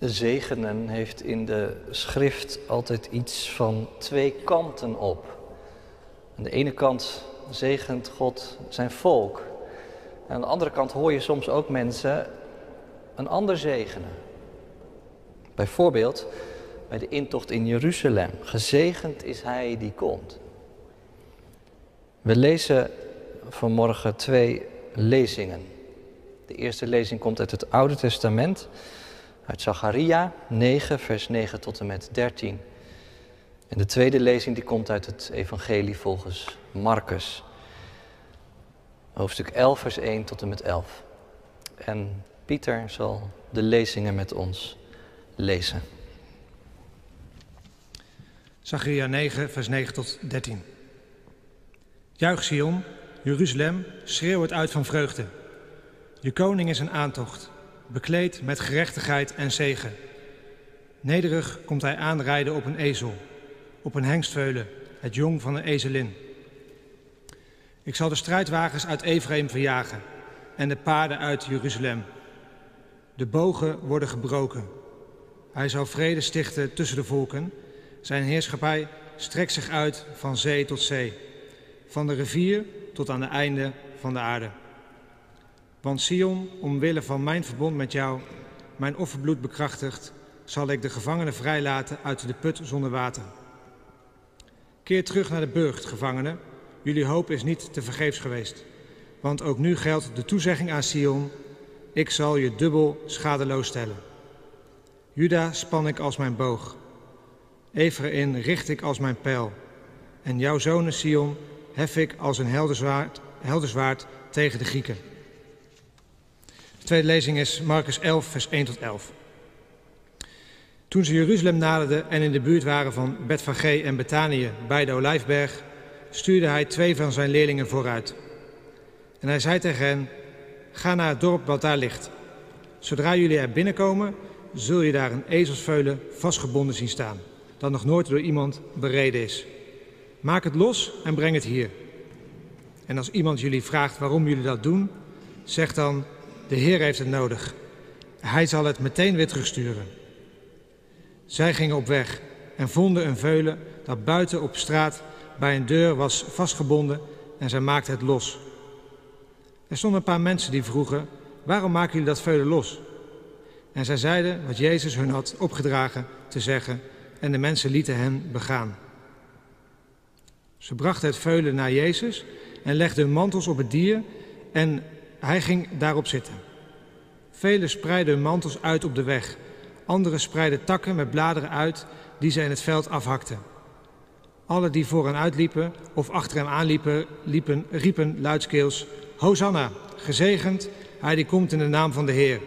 Zegenen heeft in de schrift altijd iets van twee kanten op. Aan de ene kant zegent God zijn volk. En aan de andere kant hoor je soms ook mensen een ander zegenen. Bijvoorbeeld bij de intocht in Jeruzalem. Gezegend is hij die komt. We lezen vanmorgen twee lezingen. De eerste lezing komt uit het Oude Testament, uit Zacharia 9, vers 9 tot en met 13. En de tweede lezing die komt uit het Evangelie volgens Marcus, hoofdstuk 11, vers 1 tot en met 11. En Pieter zal de lezingen met ons lezen. Zacharia 9, vers 9 tot 13. Juich Sion, Jeruzalem, schreeuw het uit van vreugde. Je koning is een aantocht, bekleed met gerechtigheid en zegen. Nederig komt hij aanrijden op een ezel, op een hengstveulen, het jong van een ezelin. Ik zal de strijdwagens uit Ephraim verjagen en de paarden uit Jeruzalem. De bogen worden gebroken. Hij zal vrede stichten tussen de volken. Zijn heerschappij strekt zich uit van zee tot zee, van de rivier tot aan de einde van de aarde. Want Sion, omwille van mijn verbond met jou, mijn offerbloed bekrachtigt, zal ik de gevangenen vrijlaten uit de put zonder water. Keer terug naar de burcht, gevangenen. Jullie hoop is niet te vergeefs geweest. Want ook nu geldt de toezegging aan Sion: ik zal je dubbel schadeloos stellen. Juda span ik als mijn boog. Ephraim richt ik als mijn pijl. En jouw zonen Sion hef ik als een helderzwaard, helderzwaard tegen de Grieken. De tweede lezing is Marcus 11, vers 1 tot 11. Toen ze Jeruzalem naderden en in de buurt waren van Betfagé en Betanië bij de Olijfberg, stuurde hij twee van zijn leerlingen vooruit. En hij zei tegen hen, ga naar het dorp wat daar ligt. Zodra jullie er binnenkomen, zul je daar een ezelsveulen vastgebonden zien staan, dat nog nooit door iemand bereden is. Maak het los en breng het hier. En als iemand jullie vraagt waarom jullie dat doen, zeg dan, de Heer heeft het nodig. Hij zal het meteen weer terugsturen. Zij gingen op weg en vonden een veulen dat buiten op straat bij een deur was vastgebonden en zij maakten het los. Er stonden een paar mensen die vroegen, waarom maken jullie dat veulen los? En zij zeiden wat Jezus hun had opgedragen te zeggen en de mensen lieten hen begaan. Ze brachten het veulen naar Jezus en legden hun mantels op het dier en hij ging daarop zitten. Velen spreidden hun mantels uit op de weg. Anderen spreidden takken met bladeren uit die ze in het veld afhakten. Alle die voor hen uitliepen of achter hem aanliepen, liepen, riepen luidskeels: Hosanna, gezegend hij die komt in de naam van de Heer.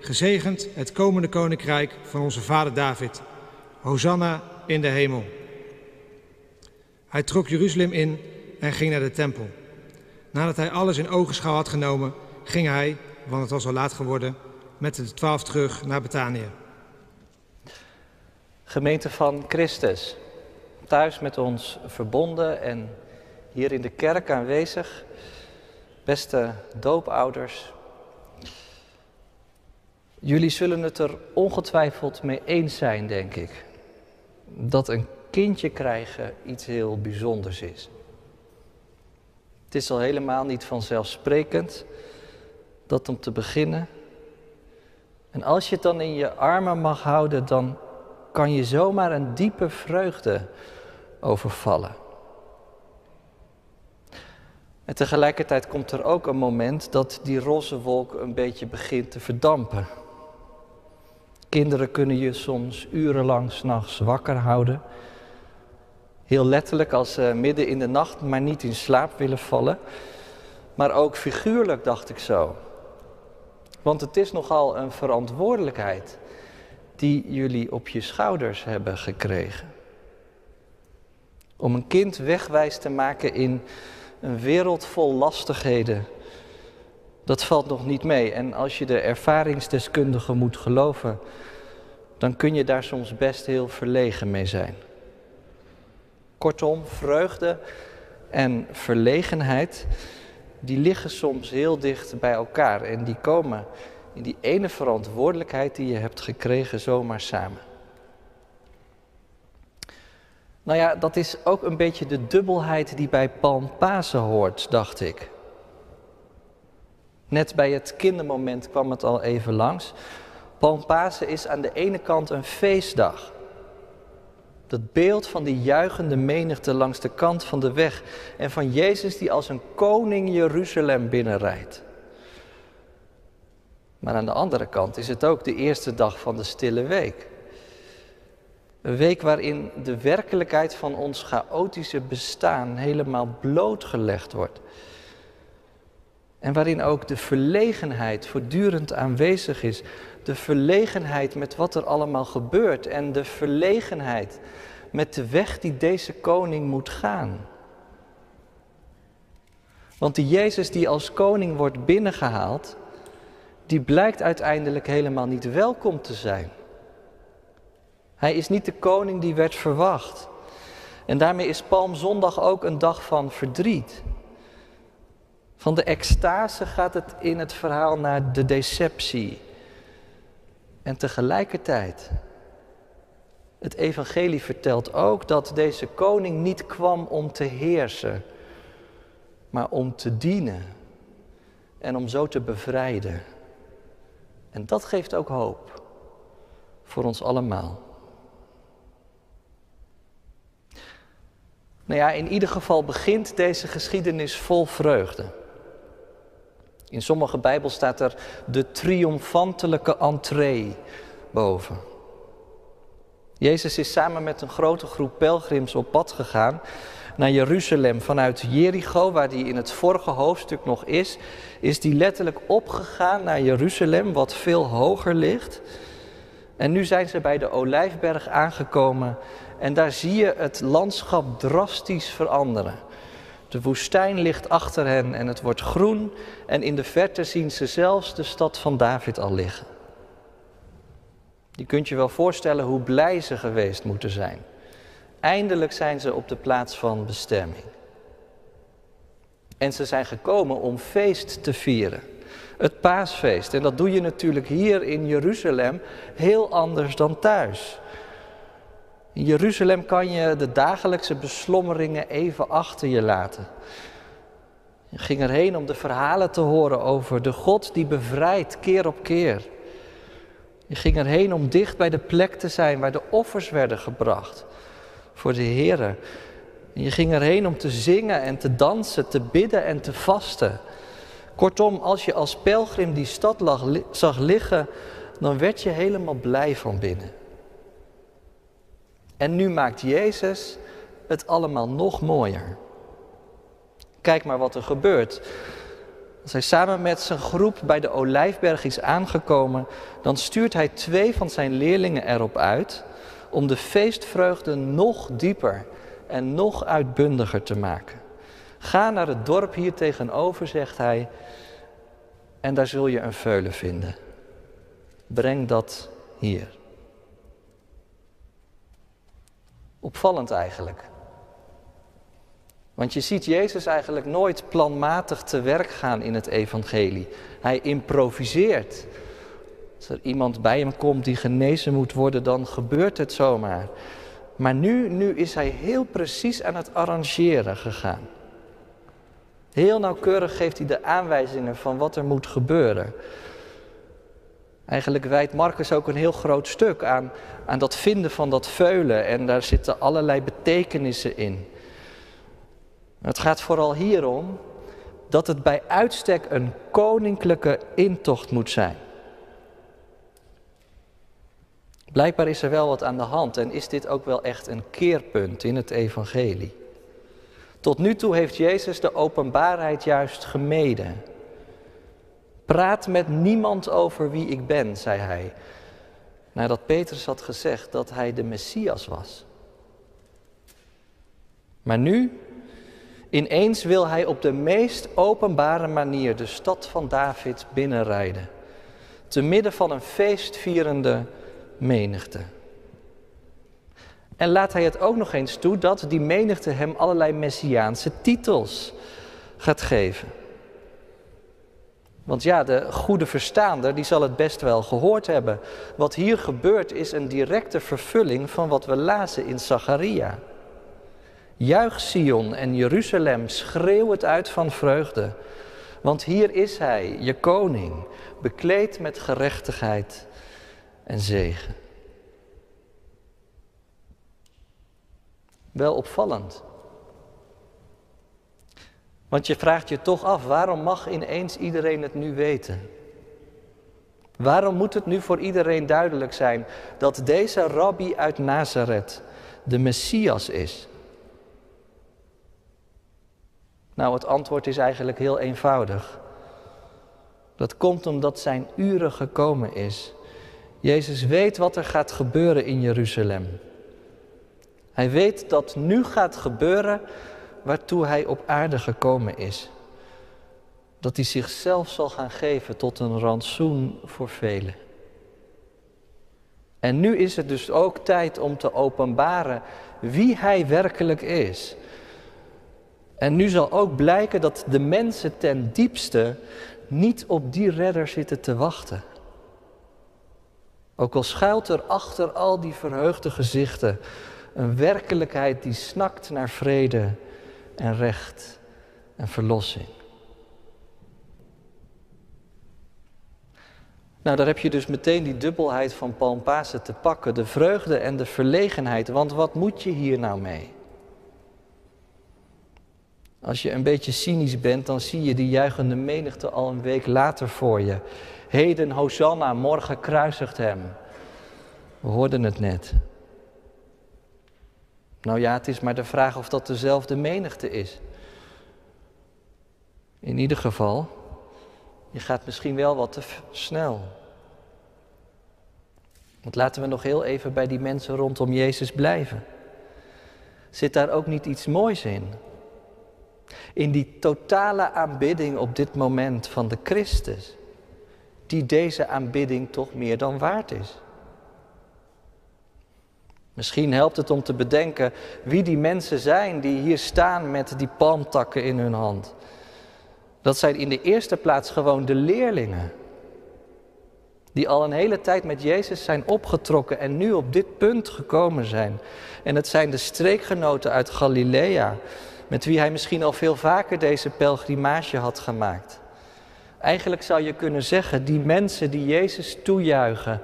Gezegend het komende koninkrijk van onze vader David. Hosanna in de hemel. Hij trok Jeruzalem in en ging naar de tempel. Nadat hij alles in ogenschouw had genomen, ging hij, want het was al laat geworden, met de twaalf terug naar Betanië. Gemeente van Christus, thuis met ons verbonden en hier in de kerk aanwezig. Beste doopouders, jullie zullen het er ongetwijfeld mee eens zijn, denk ik, dat een kindje krijgen iets heel bijzonders is. Het is al helemaal niet vanzelfsprekend dat om te beginnen. En als je het dan in je armen mag houden, dan kan je zomaar een diepe vreugde overvallen. En tegelijkertijd komt er ook een moment dat die roze wolk een beetje begint te verdampen. Kinderen kunnen je soms urenlang s'nachts wakker houden. Heel letterlijk als ze midden in de nacht maar niet in slaap willen vallen. Maar ook figuurlijk dacht ik zo. Want het is nogal een verantwoordelijkheid die jullie op je schouders hebben gekregen. Om een kind wegwijs te maken in een wereld vol lastigheden. Dat valt nog niet mee. En als je de ervaringsdeskundige moet geloven, dan kun je daar soms best heel verlegen mee zijn. Kortom, vreugde en verlegenheid, die liggen soms heel dicht bij elkaar en die komen in die ene verantwoordelijkheid die je hebt gekregen zomaar samen. Nou ja, dat is ook een beetje de dubbelheid die bij Palmpasen hoort, dacht ik. Net bij het kindermoment kwam het al even langs. Palmpasen is aan de ene kant een feestdag. Dat beeld van die juichende menigte langs de kant van de weg en van Jezus die als een koning Jeruzalem binnenrijdt. Maar aan de andere kant is het ook de eerste dag van de stille week. Een week waarin de werkelijkheid van ons chaotische bestaan helemaal blootgelegd wordt. En waarin ook de verlegenheid voortdurend aanwezig is. De verlegenheid met wat er allemaal gebeurt en de verlegenheid met de weg die deze koning moet gaan. Want die Jezus die als koning wordt binnengehaald, die blijkt uiteindelijk helemaal niet welkom te zijn. Hij is niet de koning die werd verwacht. En daarmee is Palmzondag ook een dag van verdriet. Van de extase gaat het in het verhaal naar de deceptie. En tegelijkertijd, het evangelie vertelt ook dat deze koning niet kwam om te heersen, maar om te dienen en om zo te bevrijden. En dat geeft ook hoop voor ons allemaal. Nou ja, in ieder geval begint deze geschiedenis vol vreugde. In sommige Bijbel staat er de triomfantelijke entree boven. Jezus is samen met een grote groep pelgrims op pad gegaan naar Jeruzalem vanuit Jericho, waar hij in het vorige hoofdstuk nog is, is die letterlijk opgegaan naar Jeruzalem, wat veel hoger ligt. En nu zijn ze bij de Olijfberg aangekomen en daar zie je het landschap drastisch veranderen. De woestijn ligt achter hen en het wordt groen en in de verte zien ze zelfs de stad van David al liggen. Je kunt je wel voorstellen hoe blij ze geweest moeten zijn. Eindelijk zijn ze op de plaats van bestemming. En ze zijn gekomen om feest te vieren. Het paasfeest. En dat doe je natuurlijk hier in Jeruzalem heel anders dan thuis. In Jeruzalem kan je de dagelijkse beslommeringen even achter je laten. Je ging erheen om de verhalen te horen over de God die bevrijdt keer op keer. Je ging erheen om dicht bij de plek te zijn waar de offers werden gebracht voor de Heer. Je ging erheen om te zingen en te dansen, te bidden en te vasten. Kortom, als je als pelgrim die stad lag, zag liggen, dan werd je helemaal blij van binnen. En nu maakt Jezus het allemaal nog mooier. Kijk maar wat er gebeurt. Als hij samen met zijn groep bij de Olijfberg is aangekomen, dan stuurt hij twee van zijn leerlingen erop uit om de feestvreugde nog dieper en nog uitbundiger te maken. Ga naar het dorp hier tegenover, zegt hij, en daar zul je een veulen vinden. Breng dat hier. Opvallend eigenlijk. Want je ziet Jezus eigenlijk nooit planmatig te werk gaan in het evangelie. Hij improviseert. Als er iemand bij hem komt die genezen moet worden, dan gebeurt het zomaar. Maar nu, nu is hij heel precies aan het arrangeren gegaan. Heel nauwkeurig geeft hij de aanwijzingen van wat er moet gebeuren. Eigenlijk wijdt Marcus ook een heel groot stuk aan, aan dat vinden van dat veulen en daar zitten allerlei betekenissen in. Het gaat vooral hierom dat het bij uitstek een koninklijke intocht moet zijn. Blijkbaar is er wel wat aan de hand en is dit ook wel echt een keerpunt in het evangelie. Tot nu toe heeft Jezus de openbaarheid juist gemeden. Praat met niemand over wie ik ben, zei hij, nadat Petrus had gezegd dat hij de Messias was. Maar nu, ineens wil hij op de meest openbare manier de stad van David binnenrijden, te midden van een feestvierende menigte. En laat hij het ook nog eens toe dat die menigte hem allerlei messiaanse titels gaat geven. Want ja, de goede verstaander die zal het best wel gehoord hebben. Wat hier gebeurt is een directe vervulling van wat we lazen in Zacharia. Juich Sion en Jeruzalem, schreeuw het uit van vreugde. Want hier is hij, je koning, bekleed met gerechtigheid en zegen. Wel opvallend. Want je vraagt je toch af, waarom mag ineens iedereen het nu weten? Waarom moet het nu voor iedereen duidelijk zijn dat deze rabbi uit Nazareth de Messias is? Nou, het antwoord is eigenlijk heel eenvoudig. Dat komt omdat zijn uren gekomen is. Jezus weet wat er gaat gebeuren in Jeruzalem. Hij weet dat nu gaat gebeuren waartoe hij op aarde gekomen is. Dat hij zichzelf zal gaan geven tot een rantsoen voor velen. En nu is het dus ook tijd om te openbaren wie hij werkelijk is. En nu zal ook blijken dat de mensen ten diepste niet op die redder zitten te wachten. Ook al schuilt er achter al die verheugde gezichten een werkelijkheid die snakt naar vrede en recht en verlossing. Nou, daar heb je dus meteen die dubbelheid van Palmpasen te pakken, de vreugde en de verlegenheid. Want wat moet je hier nou mee? Als je een beetje cynisch bent, dan zie je die juichende menigte al een week later voor je. Heden, Hosanna, morgen kruisigt hem. We hoorden het net. Nou ja, het is maar de vraag of dat dezelfde menigte is. In ieder geval, je gaat misschien wel wat te snel. Want laten we nog heel even bij die mensen rondom Jezus blijven. Zit daar ook niet iets moois in? In die totale aanbidding op dit moment van de Christus, die deze aanbidding toch meer dan waard is. Misschien helpt het om te bedenken wie die mensen zijn die hier staan met die palmtakken in hun hand. Dat zijn in de eerste plaats gewoon de leerlingen. Die al een hele tijd met Jezus zijn opgetrokken en nu op dit punt gekomen zijn. En het zijn de streekgenoten uit Galilea, met wie hij misschien al veel vaker deze pelgrimage had gemaakt. Eigenlijk zou je kunnen zeggen, die mensen die Jezus toejuichen,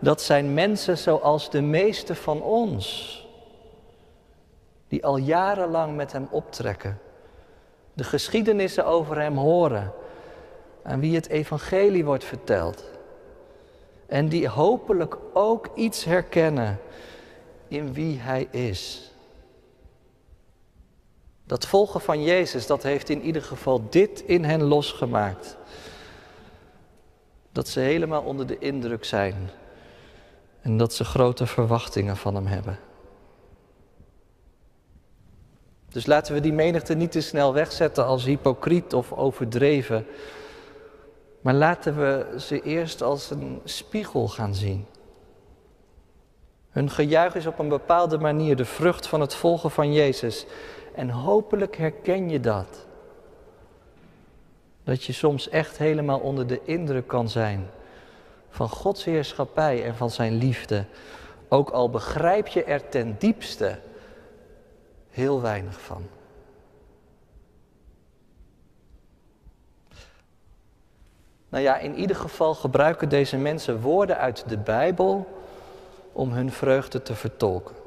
dat zijn mensen zoals de meeste van ons, die al jarenlang met Hem optrekken, de geschiedenissen over Hem horen, aan wie het evangelie wordt verteld. En die hopelijk ook iets herkennen in wie Hij is. Dat volgen van Jezus, dat heeft in ieder geval dit in hen losgemaakt. Dat ze helemaal onder de indruk zijn en dat ze grote verwachtingen van Hem hebben. Dus laten we die menigte niet te snel wegzetten als hypocriet of overdreven. Maar laten we ze eerst als een spiegel gaan zien. Hun gejuich is op een bepaalde manier de vrucht van het volgen van Jezus. En hopelijk herken je dat. Dat je soms echt helemaal onder de indruk kan zijn van Gods heerschappij en van zijn liefde. Ook al begrijp je er ten diepste heel weinig van. Nou ja, in ieder geval gebruiken deze mensen woorden uit de Bijbel om hun vreugde te vertolken.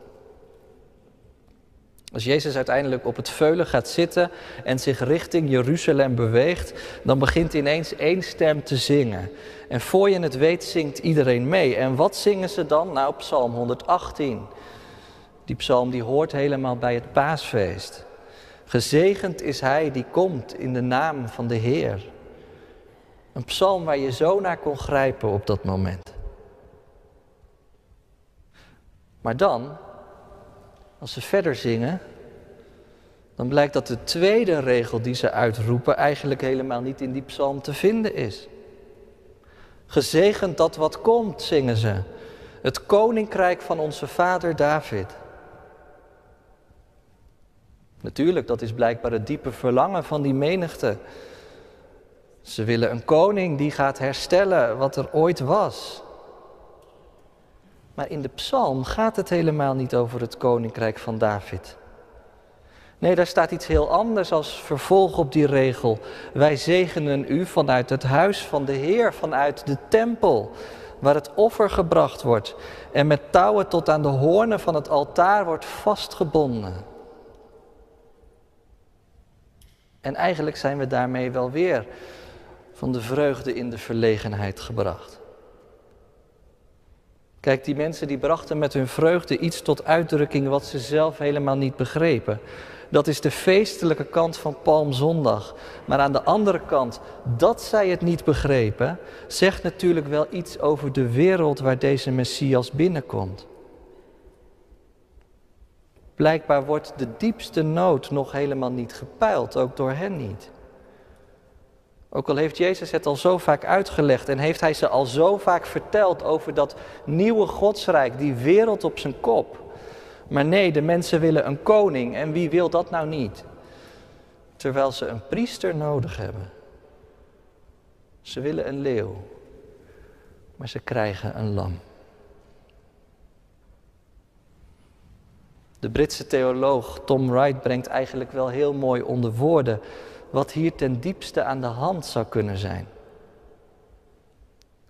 Als Jezus uiteindelijk op het veulen gaat zitten en zich richting Jeruzalem beweegt, dan begint ineens één stem te zingen. En voor je het weet zingt iedereen mee. En wat zingen ze dan? Nou, Psalm 118. Die psalm die hoort helemaal bij het paasfeest. Gezegend is hij die komt in de naam van de Heer. Een psalm waar je zo naar kon grijpen op dat moment. Maar dan, als ze verder zingen, dan blijkt dat de tweede regel die ze uitroepen eigenlijk helemaal niet in die psalm te vinden is. Gezegend dat wat komt, zingen ze. Het koninkrijk van onze vader David. Natuurlijk, dat is blijkbaar het diepe verlangen van die menigte. Ze willen een koning die gaat herstellen wat er ooit was. Maar in de psalm gaat het helemaal niet over het koninkrijk van David. Nee, daar staat iets heel anders als vervolg op die regel. Wij zegenen u vanuit het huis van de Heer, vanuit de tempel, waar het offer gebracht wordt en met touwen tot aan de hoornen van het altaar wordt vastgebonden. En eigenlijk zijn we daarmee wel weer van de vreugde in de verlegenheid gebracht. Kijk, die mensen die brachten met hun vreugde iets tot uitdrukking wat ze zelf helemaal niet begrepen. Dat is de feestelijke kant van Palmzondag. Maar aan de andere kant, dat zij het niet begrepen, zegt natuurlijk wel iets over de wereld waar deze Messias binnenkomt. Blijkbaar wordt de diepste nood nog helemaal niet gepeild, ook door hen niet. Ook al heeft Jezus het al zo vaak uitgelegd en heeft hij ze al zo vaak verteld over dat nieuwe godsrijk, die wereld op zijn kop. Maar nee, de mensen willen een koning en wie wil dat nou niet? Terwijl ze een priester nodig hebben. Ze willen een leeuw, maar ze krijgen een lam. De Britse theoloog Tom Wright brengt eigenlijk wel heel mooi onder woorden wat hier ten diepste aan de hand zou kunnen zijn.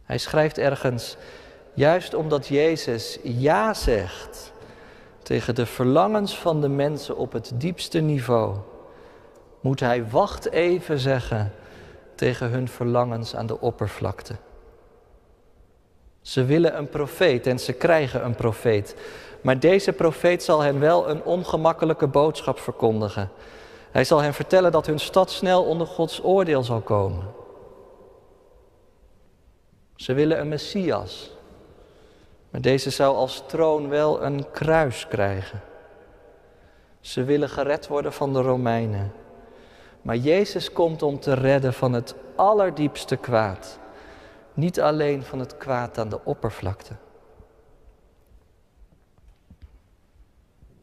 Hij schrijft ergens, juist omdat Jezus ja zegt tegen de verlangens van de mensen op het diepste niveau, moet hij wacht even zeggen tegen hun verlangens aan de oppervlakte. Ze willen een profeet en ze krijgen een profeet. Maar deze profeet zal hen wel een ongemakkelijke boodschap verkondigen. Hij zal hen vertellen dat hun stad snel onder Gods oordeel zal komen. Ze willen een Messias. Maar deze zou als troon wel een kruis krijgen. Ze willen gered worden van de Romeinen. Maar Jezus komt om te redden van het allerdiepste kwaad. Niet alleen van het kwaad aan de oppervlakte.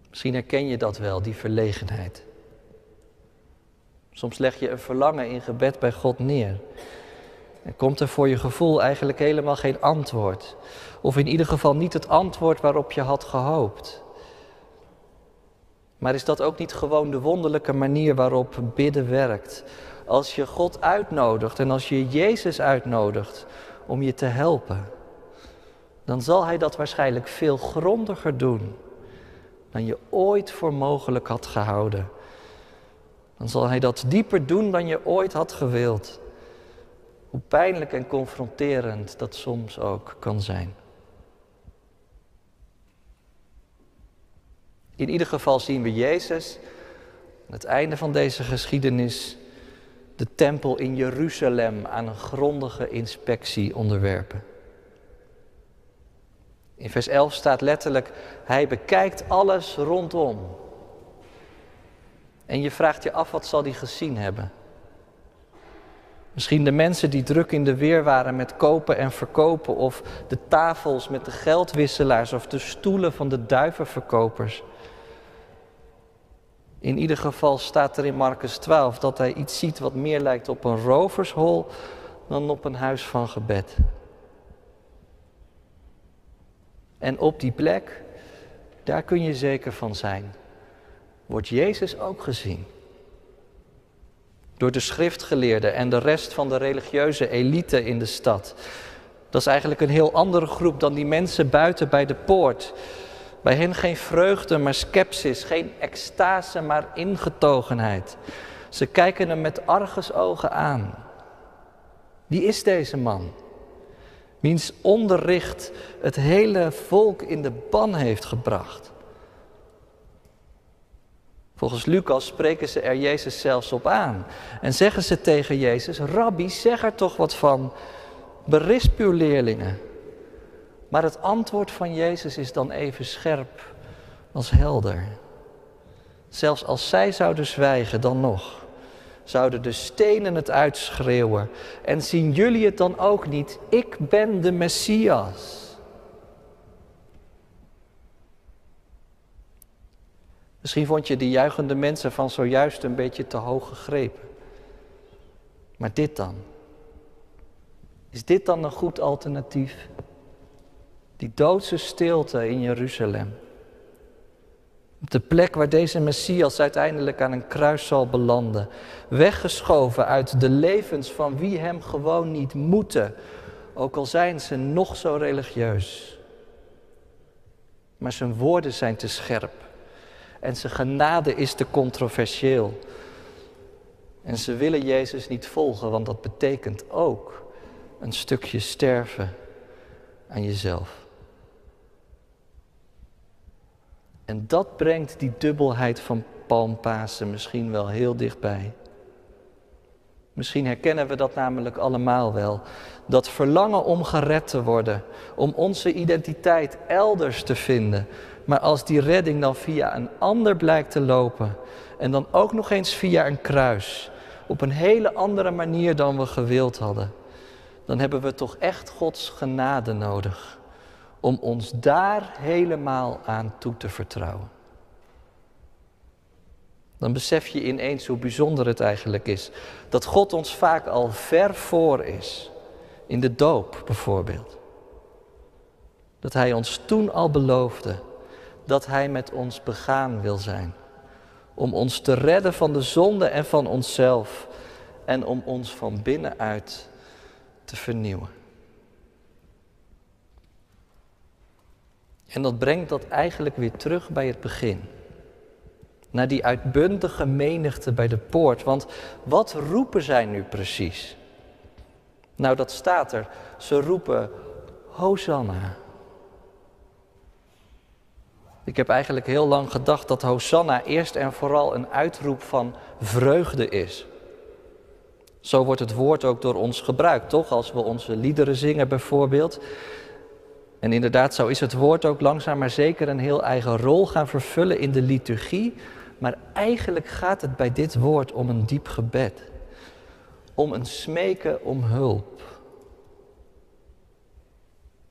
Misschien herken je dat wel, die verlegenheid. Soms leg je een verlangen in gebed bij God neer. En komt er voor je gevoel eigenlijk helemaal geen antwoord. Of in ieder geval niet het antwoord waarop je had gehoopt. Maar is dat ook niet gewoon de wonderlijke manier waarop bidden werkt? Als je God uitnodigt en als je Jezus uitnodigt om je te helpen, dan zal Hij dat waarschijnlijk veel grondiger doen dan je ooit voor mogelijk had gehouden. Dan zal Hij dat dieper doen dan je ooit had gewild. Hoe pijnlijk en confronterend dat soms ook kan zijn. In ieder geval zien we Jezus aan het einde van deze geschiedenis de tempel in Jeruzalem aan een grondige inspectie onderwerpen. In vers 11 staat letterlijk, hij bekijkt alles rondom. En je vraagt je af, wat zal hij gezien hebben? Misschien de mensen die druk in de weer waren met kopen en verkopen, of de tafels met de geldwisselaars, of de stoelen van de duivenverkopers. In ieder geval staat er in Marcus 12 dat hij iets ziet wat meer lijkt op een rovershol dan op een huis van gebed. En op die plek, daar kun je zeker van zijn, wordt Jezus ook gezien. Door de schriftgeleerden en de rest van de religieuze elite in de stad. Dat is eigenlijk een heel andere groep dan die mensen buiten bij de poort. Bij hen geen vreugde, maar sceptisch, geen extase, maar ingetogenheid. Ze kijken hem met argusogen aan. Wie is deze man? wiens onderricht het hele volk in de ban heeft gebracht. Volgens Lucas spreken ze er Jezus zelfs op aan en zeggen ze tegen Jezus: Rabbi, zeg er toch wat van, berisp uw leerlingen. Maar het antwoord van Jezus is dan even scherp als helder. Zelfs als zij zouden zwijgen, dan nog zouden de stenen het uitschreeuwen. En zien jullie het dan ook niet? Ik ben de Messias. Misschien vond je die juichende mensen van zojuist een beetje te hoog gegrepen. Maar dit dan? Is dit dan een goed alternatief? Die doodse stilte in Jeruzalem. Op de plek waar deze Messias uiteindelijk aan een kruis zal belanden. Weggeschoven uit de levens van wie hem gewoon niet moeten. Ook al zijn ze nog zo religieus. Maar zijn woorden zijn te scherp. En zijn genade is te controversieel. En ze willen Jezus niet volgen, want dat betekent ook een stukje sterven aan jezelf. En dat brengt die dubbelheid van Palmpasen misschien wel heel dichtbij. Misschien herkennen we dat namelijk allemaal wel. Dat verlangen om gered te worden, om onze identiteit elders te vinden. Maar als die redding dan via een ander blijkt te lopen, en dan ook nog eens via een kruis, op een hele andere manier dan we gewild hadden, dan hebben we toch echt Gods genade nodig om ons daar helemaal aan toe te vertrouwen. Dan besef je ineens hoe bijzonder het eigenlijk is. Dat God ons vaak al ver voor is. In de doop bijvoorbeeld. Dat Hij ons toen al beloofde dat Hij met ons begaan wil zijn. Om ons te redden van de zonde en van onszelf. En om ons van binnenuit te vernieuwen. En dat brengt dat eigenlijk weer terug bij het begin. Naar die uitbundige menigte bij de poort. Want wat roepen zij nu precies? Nou, dat staat er. Ze roepen Hosanna. Ik heb eigenlijk heel lang gedacht dat Hosanna eerst en vooral een uitroep van vreugde is. Zo wordt het woord ook door ons gebruikt, toch? Als we onze liederen zingen bijvoorbeeld. En inderdaad, zo is het woord ook langzaam maar zeker een heel eigen rol gaan vervullen in de liturgie. Maar eigenlijk gaat het bij dit woord om een diep gebed. Om een smeken om hulp.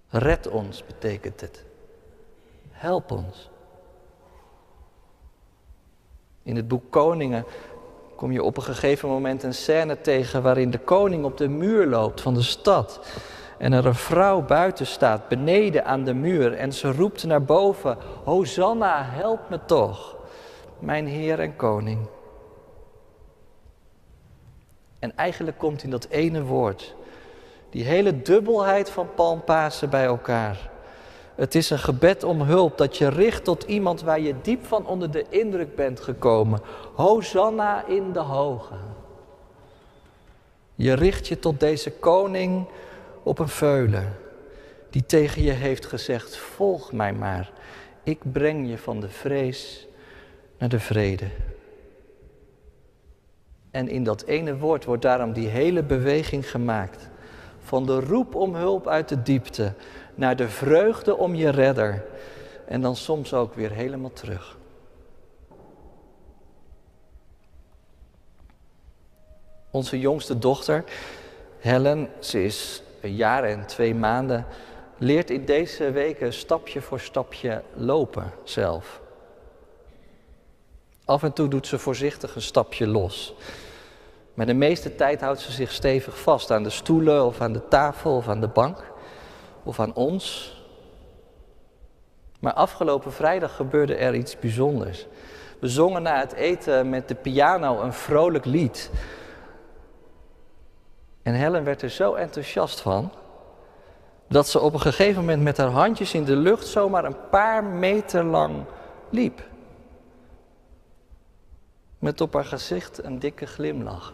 Red ons betekent het. Help ons. In het boek Koningen kom je op een gegeven moment een scène tegen waarin de koning op de muur loopt van de stad. En er een vrouw buiten staat, beneden aan de muur. En ze roept naar boven: Hosanna, help me toch, mijn Heer en Koning. En eigenlijk komt in dat ene woord die hele dubbelheid van Palmpasen bij elkaar. Het is een gebed om hulp dat je richt tot iemand waar je diep van onder de indruk bent gekomen. Hosanna in de hoge. Je richt je tot deze koning op een veulen die tegen je heeft gezegd: Volg mij maar, ik breng je van de vrees naar de vrede. En in dat ene woord wordt daarom die hele beweging gemaakt. Van de roep om hulp uit de diepte naar de vreugde om je redder. En dan soms ook weer helemaal terug. Onze jongste dochter, Helen, ze is een jaar en twee maanden, leert in deze weken stapje voor stapje lopen zelf. Af en toe doet ze voorzichtig een stapje los. Maar de meeste tijd houdt ze zich stevig vast aan de stoelen of aan de tafel of aan de bank of aan ons. Maar afgelopen vrijdag gebeurde er iets bijzonders. We zongen na het eten met de piano een vrolijk lied. En Helen werd er zo enthousiast van dat ze op een gegeven moment met haar handjes in de lucht zomaar een paar meter lang liep. Met op haar gezicht een dikke glimlach.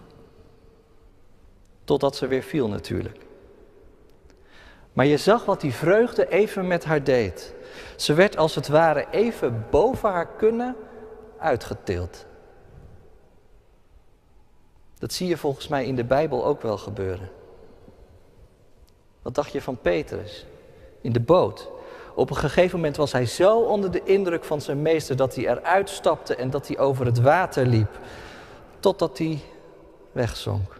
Totdat ze weer viel natuurlijk. Maar je zag wat die vreugde even met haar deed. Ze werd als het ware even boven haar kunnen uitgetild. Dat zie je volgens mij in de Bijbel ook wel gebeuren. Wat dacht je van Petrus in de boot? Op een gegeven moment was hij zo onder de indruk van zijn meester dat hij eruit stapte en dat hij over het water liep, totdat hij wegzonk.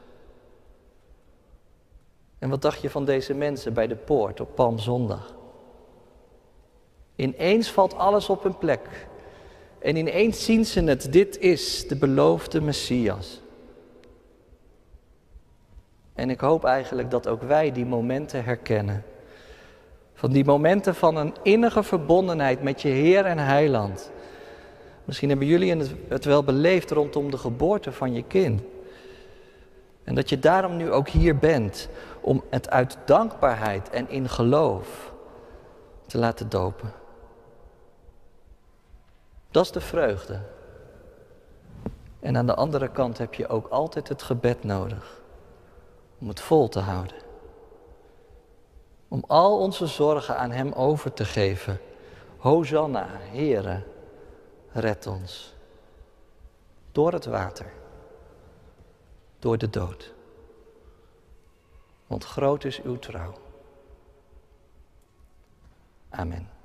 En wat dacht je van deze mensen bij de poort op Palmzondag? Ineens valt alles op hun plek. En ineens zien ze het, dit is de beloofde Messias. En ik hoop eigenlijk dat ook wij die momenten herkennen. Van die momenten van een innige verbondenheid met je Heer en Heiland. Misschien hebben jullie het wel beleefd rondom de geboorte van je kind. En dat je daarom nu ook hier bent om het uit dankbaarheid en in geloof te laten dopen. Dat is de vreugde. En aan de andere kant heb je ook altijd het gebed nodig om het vol te houden. Om al onze zorgen aan Hem over te geven. Hosanna, Heere, red ons. Door het water. Door de dood. Want groot is uw trouw. Amen.